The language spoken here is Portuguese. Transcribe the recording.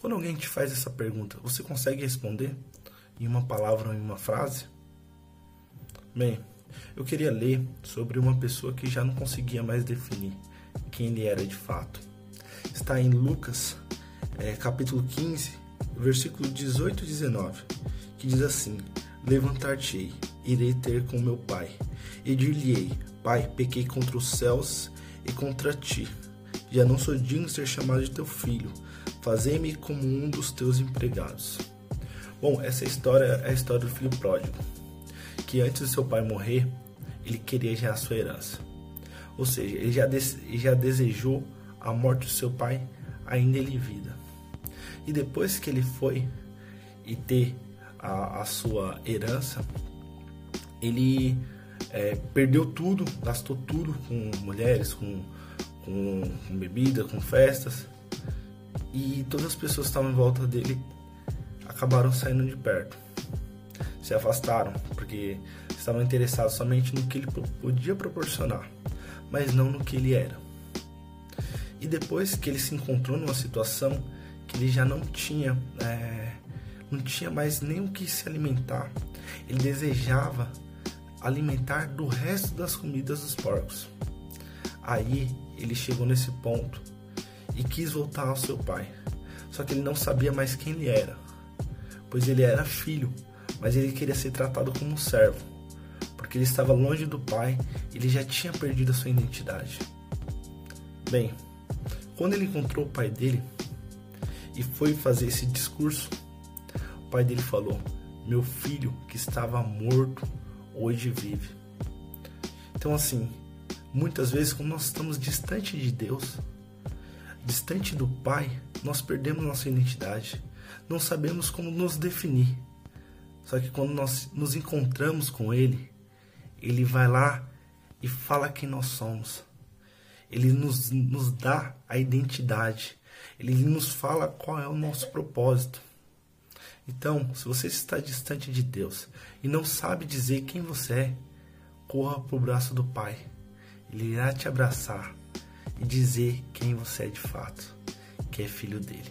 Quando alguém te faz essa pergunta, você consegue responder em uma palavra ou em uma frase? Bem, eu queria ler sobre uma pessoa que já não conseguia mais definir quem ele era de fato. Está em Lucas, é, capítulo 15, versículo 18 e 19, que diz assim: Levantar-te-ei, irei ter com meu pai, e dir-lhe-ei: Pai, pequei contra os céus e contra ti. Já não sou digno de ser chamado de teu filho. Fazei-me como um dos teus empregados. Bom, essa história é a história do filho pródigo, que antes de seu pai morrer, ele queria já a sua herança. Ou seja, ele já, ele já desejou a morte do seu pai ainda em vida. E depois que ele foi e ter a, a sua herança, ele é, perdeu tudo, gastou tudo com mulheres, com, com, com bebida, com festas. E todas as pessoas que estavam em volta dele acabaram saindo de perto. Se afastaram, porque estavam interessados somente no que ele podia proporcionar, mas não no que ele era. E depois que ele se encontrou numa situação que ele já não tinha, é, não tinha mais nem o que se alimentar, ele desejava alimentar do resto das comidas dos porcos. Aí ele chegou nesse ponto e quis voltar ao seu pai. Só que ele não sabia mais quem ele era, pois ele era filho, mas ele queria ser tratado como um servo, porque ele estava longe do pai e ele já tinha perdido a sua identidade. Bem, quando ele encontrou o pai dele e foi fazer esse discurso, o pai dele falou: Meu filho que estava morto hoje vive. Então, assim, muitas vezes, quando nós estamos distante de Deus, distante do Pai, nós perdemos nossa identidade, não sabemos como nos definir. Só que quando nós nos encontramos com Ele, Ele vai lá e fala quem nós somos. Ele nos, nos dá a identidade. Ele nos fala qual é o nosso propósito. Então, se você está distante de Deus e não sabe dizer quem você é, corra para o braço do Pai. Ele irá te abraçar e dizer quem você é de fato, que é filho dele.